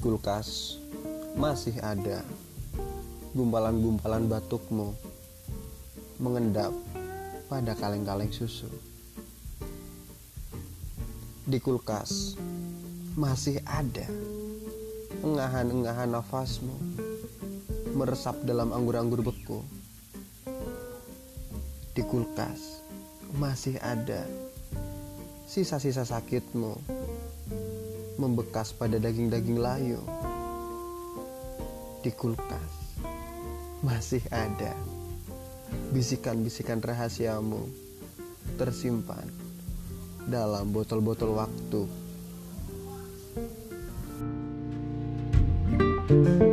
kulkas masih ada gumpalan-gumpalan batukmu mengendap pada kaleng-kaleng susu. Di kulkas masih ada engahan-engahan nafasmu meresap dalam anggur-anggur beku. Di kulkas masih ada sisa-sisa sakitmu membekas pada daging-daging layu. Di kulkas masih ada bisikan-bisikan rahasiamu tersimpan dalam botol-botol waktu. thank you